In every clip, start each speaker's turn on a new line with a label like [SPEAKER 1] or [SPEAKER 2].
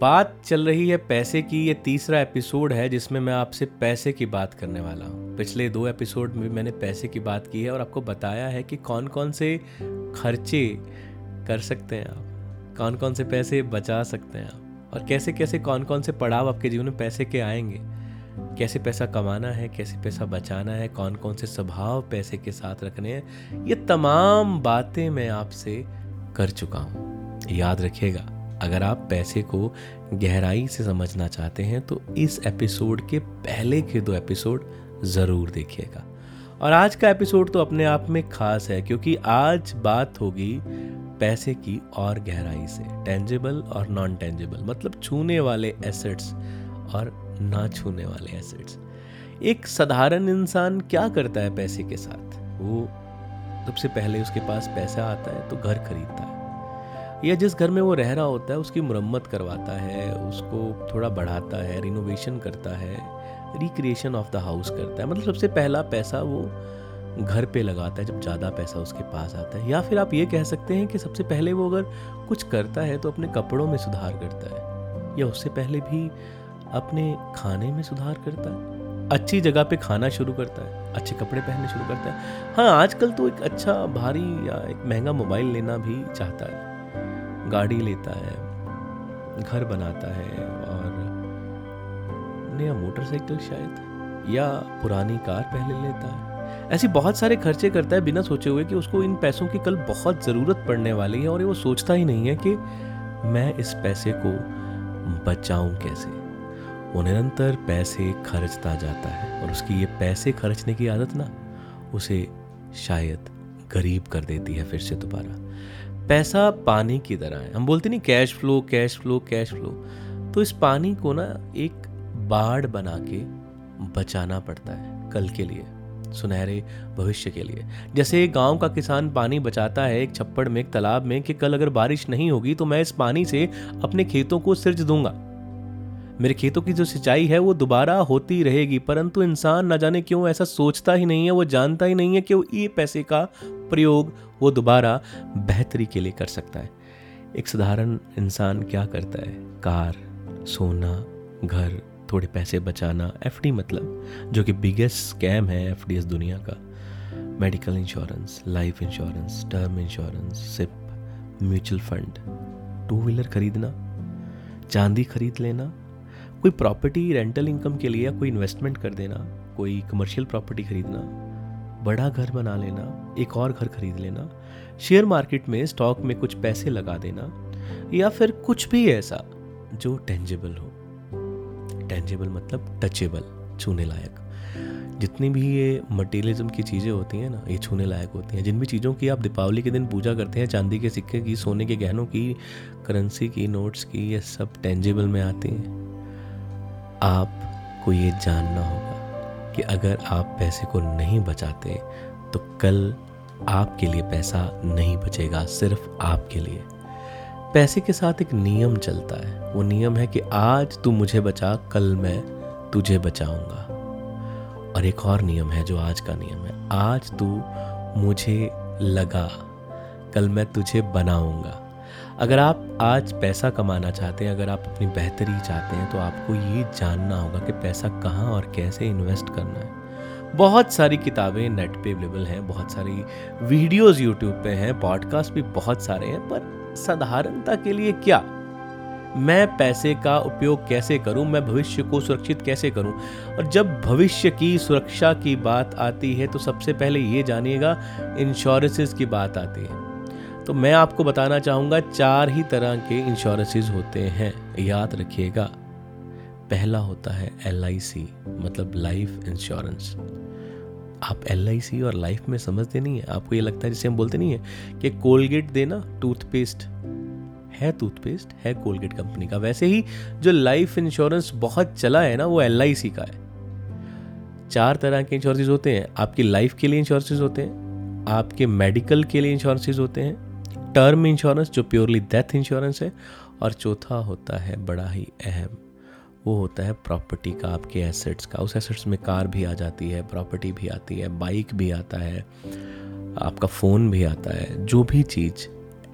[SPEAKER 1] बात चल रही है पैसे की, ये तीसरा एपिसोड है जिसमें मैं आपसे पैसे की बात करने वाला हूँ। पिछले दो एपिसोड में मैंने पैसे की बात की है और आपको बताया है कि कौन कौन से खर्चे कर सकते हैं आप कौन कौन से पैसे बचा सकते हैं आप, और कैसे कैसे कौन कौन से पड़ाव आपके जीवन में पैसे के आएँगे। कैसे पैसा कमाना है, कैसे पैसा बचाना है कौन कौन से स्वभाव पैसे के साथ रखने हैं, ये तमाम बातें मैं आपसे कर चुका हूँ। याद रखिएगा। अगर आप पैसे को गहराई से समझना चाहते हैं तो इस एपिसोड के पहले के दो एपिसोड ज़रूर देखिएगा। और आज का एपिसोड तो अपने आप में खास है, क्योंकि आज बात होगी पैसे की और गहराई से टेंजिबल और नॉन टेंजिबल मतलब छूने वाले एसेट्स और ना छूने वाले एसेट्स एक साधारण इंसान क्या करता है पैसे के साथ? वो सबसे पहले उसके पास पैसा आता है तो घर खरीदता है। या जिस घर में वो रह रहा होता है, उसकी मुरम्मत करवाता है, उसको थोड़ा बढ़ाता है रिनोवेशन करता है रिक्रिएशन ऑफ़ द हाउस करता है। मतलब सबसे पहला पैसा वो घर पे लगाता है, जब ज़्यादा पैसा उसके पास आता है। या फिर आप ये कह सकते हैं कि सबसे पहले वो अगर कुछ करता है तो अपने कपड़ों में सुधार करता है। या उससे पहले भी अपने खाने में सुधार करता है। अच्छी जगह पे खाना शुरू करता है, अच्छे कपड़े पहनने शुरू करता है। हाँ आजकल तो एक अच्छा भारी या एक महँगा मोबाइल लेना भी चाहता है। गाड़ी लेता है, घर बनाता है और नया मोटरसाइकिल शायद, या पुरानी कार पहले लेता है। ऐसी बहुत सारे खर्चे करता है बिना सोचे हुए कि उसको इन पैसों की कल बहुत ज़रूरत पड़ने वाली है और वो सोचता ही नहीं है कि मैं इस पैसे को बचाऊं कैसे। वो निरंतर पैसे खर्चता जाता है और उसकी ये पैसे खर्चने की आदत ना, उसे शायद गरीब कर देती है फिर से दोबारा। पैसा पानी की तरह है। हम बोलते नहीं cash flow cash flow cash flow तो इस पानी को ना एक बाढ़ बना के बचाना पड़ता है कल के लिए, सुनहरे भविष्य के लिए। जैसे गाँव का किसान पानी बचाता है एक छप्पड़ में, एक तालाब में कि कल अगर बारिश नहीं होगी तो मैं इस पानी से अपने खेतों को सिर्ज दूँगा। मेरे खेतों की जो सिंचाई है, वो दोबारा होती रहेगी। परंतु इंसान ना जाने क्यों ऐसा सोचता ही नहीं है, वो जानता ही नहीं है कि वो ये पैसे का प्रयोग वो दोबारा बेहतरी के लिए कर सकता है। एक साधारण इंसान क्या करता है? कार, सोना, घर, थोड़े पैसे बचाना एफडी मतलब जो कि बिगेस्ट स्कैम है एफ़ दुनिया का। Medical insurance life insurance term insurance SIP mutual fund two wheeler खरीदना, चांदी खरीद लेना कोई प्रॉपर्टी रेंटल इनकम के लिए या कोई इन्वेस्टमेंट कर देना, कोई कमर्शियल प्रॉपर्टी खरीदना, बड़ा घर बना लेना, एक और घर खरीद लेना शेयर मार्केट में स्टॉक में कुछ पैसे लगा देना, या फिर कुछ भी ऐसा जो टेंजेबल हो। टेंजेबल मतलब टचेबल छूने लायक। जितनी भी ये मटेरियलिज्म की चीज़ें होती हैं ना, ये छूने लायक होती हैं। जिन भी चीज़ों की आप दीपावली के दिन पूजा करते हैं, चांदी के सिक्के की, सोने के गहनों की करेंसी की नोट्स की, ये सब टेंजेबल में आती हैं। आपको ये जानना होगा कि अगर आप पैसे को नहीं बचाते तो कल आपके लिए पैसा नहीं बचेगा, सिर्फ़ आपके लिए। पैसे के साथ एक नियम चलता है। वो नियम है कि आज तू मुझे बचा, कल मैं तुझे बचाऊँगा। और एक और नियम है जो आज का नियम है। आज तू मुझे लगा, कल मैं तुझे बनाऊँगा। अगर आप आज पैसा कमाना चाहते हैं, अगर आप अपनी बेहतरी चाहते हैं तो आपको ये जानना होगा कि पैसा कहाँ और कैसे इन्वेस्ट करना है। बहुत सारी किताबें नेट पे अवेलेबल हैं, बहुत सारी वीडियोस यूट्यूब पे हैं पॉडकास्ट भी बहुत सारे हैं, पर साधारणता के लिए क्या? मैं पैसे का उपयोग कैसे करूँ? मैं भविष्य को सुरक्षित कैसे करूँ? और जब भविष्य की सुरक्षा की बात आती है तो सबसे पहले ये जानिएगा इंश्योरेंसेस की बात आती है। तो मैं आपको बताना चाहूँगा, चार ही तरह के इंश्योरेंसेज होते हैं। याद रखिएगा, पहला होता है एलआईसी मतलब लाइफ इंश्योरेंस आप एलआईसी और लाइफ में समझते नहीं है, आपको ये लगता है जैसे हम बोलते नहीं है कि कोलगेट देना टूथपेस्ट है टूथपेस्ट है कोलगेट कंपनी का। वैसे ही जो लाइफ इंश्योरेंस बहुत चला है ना, वो LIC का है। चार तरह के इंश्योरेंसेज होते हैं। आपकी लाइफ के लिए इंश्योरेंसेज होते हैं, आपके मेडिकल के लिए इंश्योरेंसेज होते हैं टर्म इंश्योरेंस, जो प्योरली डेथ इंश्योरेंस है, और चौथा होता है बड़ा ही अहम, वो होता है प्रॉपर्टी का, आपके एसेट्स का। उस एसेट्स में कार भी आ जाती है, प्रॉपर्टी भी आती है, बाइक भी आता है, आपका फ़ोन भी आता है, जो भी चीज़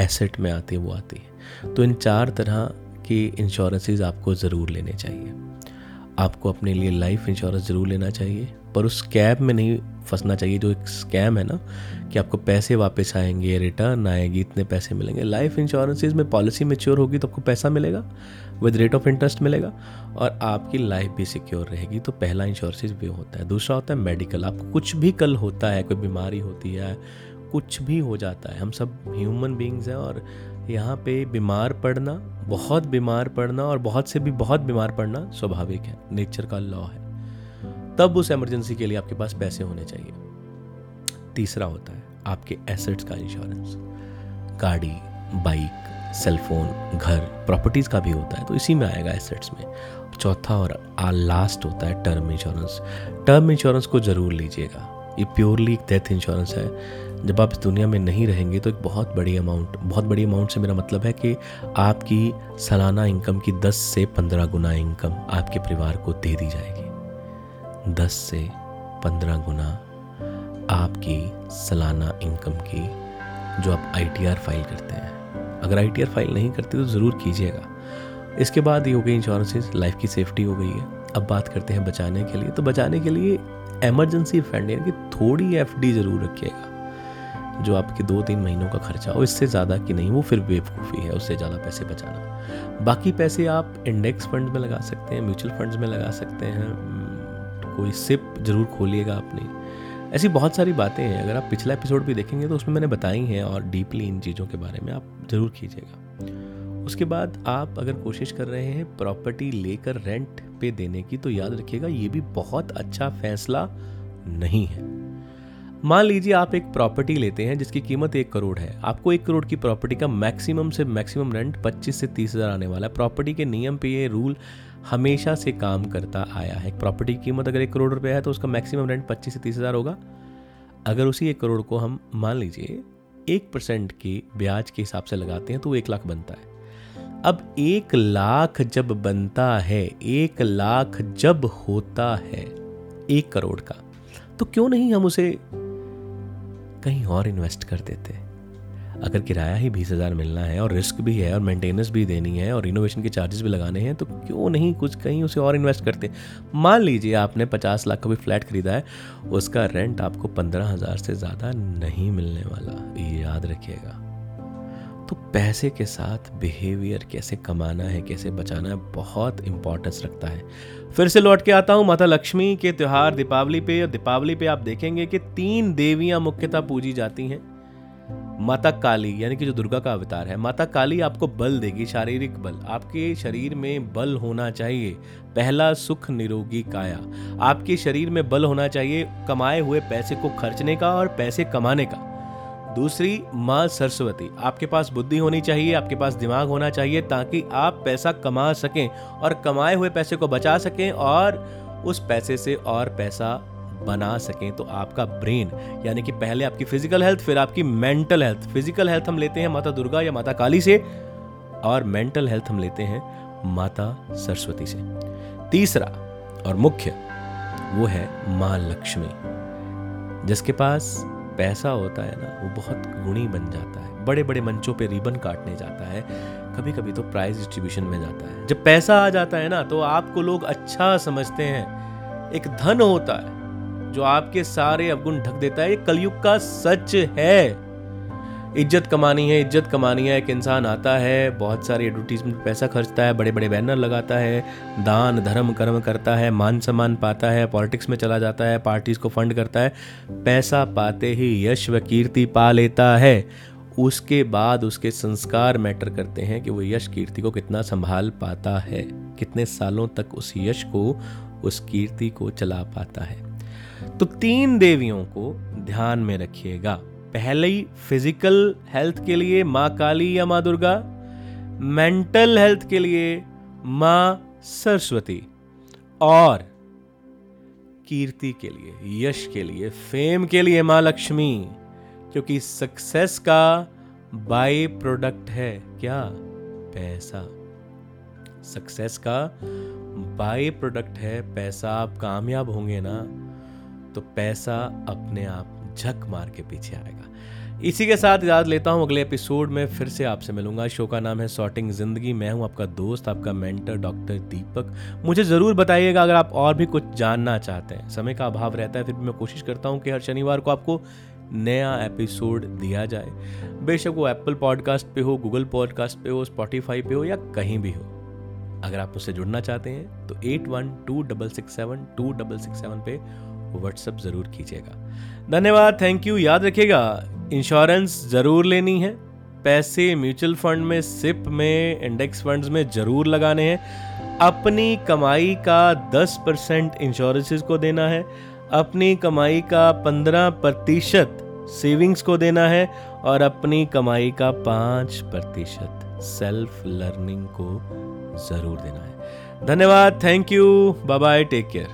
[SPEAKER 1] एसेट में आती है, वो आती है। तो इन चार तरह की इंश्योरेंसेस आपको ज़रूर लेने चाहिए। आपको अपने लिए लाइफ इंश्योरेंस ज़रूर लेना चाहिए। पर उस कैब में नहीं फंसना चाहिए, जो एक स्कैम है ना, कि आपको पैसे वापस आएँगे रिटर्न आएगी, इतने पैसे मिलेंगे। लाइफ इंश्योरेंसेज में पॉलिसी मेच्योर होगी तो आपको पैसा मिलेगा विद रेट ऑफ़ इंटरेस्ट मिलेगा, और आपकी लाइफ भी सिक्योर रहेगी। तो पहला इंश्योरेंस भी होता है। दूसरा होता है मेडिकल आपको कुछ भी कल होता है, कोई बीमारी होती है, कुछ भी हो जाता है। हम सब ह्यूमन बींग्स हैं और यहाँ पे बीमार पड़ना, बहुत बीमार पड़ना और बहुत से भी बहुत बीमार पड़ना स्वाभाविक है। नेचर का लॉ है। तब उस इमरजेंसी के लिए आपके पास पैसे होने चाहिए। तीसरा होता है आपके एसेट्स का इंश्योरेंस गाड़ी बाइक सेलफोन घर प्रॉपर्टीज़ का भी होता है तो इसी में आएगा एसेट्स में। चौथा और लास्ट होता है टर्म इंश्योरेंस टर्म इंश्योरेंस को ज़रूर लीजिएगा। ये प्योरली डेथ इंश्योरेंस है। जब आप इस दुनिया में नहीं रहेंगे तो एक बहुत बड़ी अमाउंट बहुत बड़ी अमाउंट से मेरा मतलब है कि आपकी सालाना इनकम की 10 से 15 गुना इनकम आपके परिवार को दे दी जाएगी। 10 से 15 गुना आपकी सालाना इनकम की जो आप आईटीआर फ़ाइल करते हैं। अगर आईटीआर फ़ाइल नहीं करते तो ज़रूर कीजिएगा। इसके बाद ये हो गई इंश्योरेंसेज लाइफ की सेफ्टी हो गई है। अब बात करते हैं बचाने के लिए। तो बचाने के लिए एमरजेंसी फंड यानी कि थोड़ी एफडी ज़रूर रखिएगा। जो आपके दो तीन महीनों का खर्चा हो, इससे ज़्यादा कि नहीं, वो फिर बेवकूफ़ी है, उससे ज़्यादा पैसे बचाना। बाकी पैसे आप इंडेक्स फंड में लगा सकते हैं म्यूचुअल फंड्स में लगा सकते हैं कोई सिप ज़रूर खोलिएगा अपनी ऐसी बहुत सारी बातें हैं, अगर आप पिछला एपिसोड भी देखेंगे तो उसमें मैंने बताई हैं और डीपली इन चीज़ों के बारे में आप ज़रूर कीजिएगा। उसके बाद आप अगर कोशिश कर रहे हैं प्रॉपर्टी लेकर रेंट पे देने की तो याद रखिएगा, ये भी बहुत अच्छा फैसला नहीं है। मान लीजिए आप एक प्रॉपर्टी लेते हैं जिसकी कीमत एक करोड़ है। आपको एक करोड़ की प्रॉपर्टी का मैक्सिमम से मैक्सिमम रेंट पच्चीस से तीस हज़ार आने वाला है। प्रॉपर्टी के नियम पे ये रूल हमेशा से काम करता आया है। प्रॉपर्टी की कीमत अगर एक करोड़ रुपया है तो उसका मैक्सिमम रेंट पच्चीस से तीस हज़ार होगा। अगर उसी एक करोड़ को हम मान लीजिए एक परसेंट की ब्याज के हिसाब से लगाते हैं तो वो एक लाख बनता है। अब एक लाख जब बनता है, एक लाख जब होता है एक करोड़ का तो क्यों नहीं हम उसे कहीं और इन्वेस्ट कर देते। अगर किराया ही बीस हज़ार मिलना है और रिस्क भी है और मेंटेनेंस भी देनी है और इनोवेशन के चार्जेस भी लगाने हैं तो क्यों नहीं कुछ कहीं उसे और इन्वेस्ट करते? मान लीजिए आपने पचास लाख का भी फ्लैट खरीदा है, उसका रेंट आपको पंद्रह हज़ार से ज़्यादा नहीं मिलने वाला। ये याद रखिएगा। तो पैसे के साथ बिहेवियर कैसे कमाना है, कैसे बचाना है, बहुत इंपॉर्टेंस रखता है। फिर से लौट के आता हूँ माता लक्ष्मी के त्यौहार दीपावली पे, और दीपावली पे आप देखेंगे कि तीन देवियाँ मुख्यतः पूजी जाती हैं। माता काली, यानी कि जो दुर्गा का अवतार है। माता काली आपको बल देगी, शारीरिक बल। आपके शरीर में बल होना चाहिए। पहला सुख निरोगी काया। आपके शरीर में बल होना चाहिए कमाए हुए पैसे को खर्चने का और पैसे कमाने का। दूसरी, माँ सरस्वती। आपके पास बुद्धि होनी चाहिए, आपके पास दिमाग होना चाहिए ताकि आप पैसा कमा सकें और कमाए हुए पैसे को बचा सकें और उस पैसे से और पैसा बना सकें। तो आपका ब्रेन, यानी कि पहले आपकी फ़िज़िकल हेल्थ, फिर आपकी मेंटल हेल्थ। फ़िज़िकल हेल्थ हम लेते हैं माता दुर्गा या माता काली से और मेंटल हेल्थ हम लेते हैं माता सरस्वती से। तीसरा और मुख्य, वो है माँ लक्ष्मी। जिसके पास पैसा होता है ना, वो बहुत गुणी बन जाता है। बड़े बड़े मंचों पे रिबन काटने जाता है। कभी कभी तो प्राइज डिस्ट्रीब्यूशन में जाता है। जब पैसा आ जाता है ना तो आपको लोग अच्छा समझते हैं। एक धन होता है, जो आपके सारे अवगुण ढक देता है। ये कलयुग का सच है। इज़्ज़त कमानी है, इज़्ज़त कमानी है एक इंसान आता है, बहुत सारी एडवर्टीजमेंट पैसा खर्चता है बड़े बड़े बैनर लगाता है, दान, धर्म, कर्म करता है, मान सम्मान पाता है पॉलिटिक्स में चला जाता है पार्टीज़ को फंड करता है, पैसा पाते ही यश व कीर्ति पा लेता है। उसके बाद उसके संस्कार मैटर करते हैं कि वो यश कीर्ति को कितना संभाल पाता है, कितने सालों तक उस यश को, उस कीर्ति को चला पाता है। तो तीन देवियों को ध्यान में रखिएगा। पहले ही फ़िज़िकल हेल्थ के लिए माँ काली या माँ दुर्गा मेंटल हेल्थ के लिए माँ सरस्वती, और कीर्ति के लिए, यश के लिए फेम के लिए माँ लक्ष्मी, क्योंकि सक्सेस का बाय प्रोडक्ट है क्या? पैसा। सक्सेस का बाय प्रोडक्ट है, पैसा आप कामयाब होंगे ना तो पैसा अपने आप झक मार के पीछे आएगा। इसी के साथ याद लेता हूँ, अगले एपिसोड में फिर से आपसे मिलूँगा। शो का नाम है सॉर्टिंग ज़िंदगी मैं हूँ आपका दोस्त, आपका मेंटर डॉक्टर दीपक। मुझे ज़रूर बताइएगा अगर आप और भी कुछ जानना चाहते हैं। समय का अभाव रहता है, फिर भी मैं कोशिश करता हूँ कि हर शनिवार को आपको नया एपिसोड दिया जाए। बेशक वो एप्पल पॉडकास्ट पे हो गूगल पॉडकास्ट पे हो स्पॉटिफाई पे हो या कहीं भी हो। अगर आप मुझसे जुड़ना चाहते हैं तो eight one two double six seven two double six seven पे व्हाट्सअप ज़रूर कीजिएगा। धन्यवाद थैंक यू याद रखिएगा इंश्योरेंस ज़रूर लेनी है, पैसे म्यूचुअल फंड में सिप में इंडेक्स फंड्स में ज़रूर लगाने हैं। अपनी कमाई का 10 परसेंट इंश्योरेंसेज को देना है, अपनी कमाई का 15 प्रतिशत सेविंग्स को देना है और अपनी कमाई का 5 प्रतिशत सेल्फ लर्निंग को ज़रूर देना है। धन्यवाद thank you bye bye take care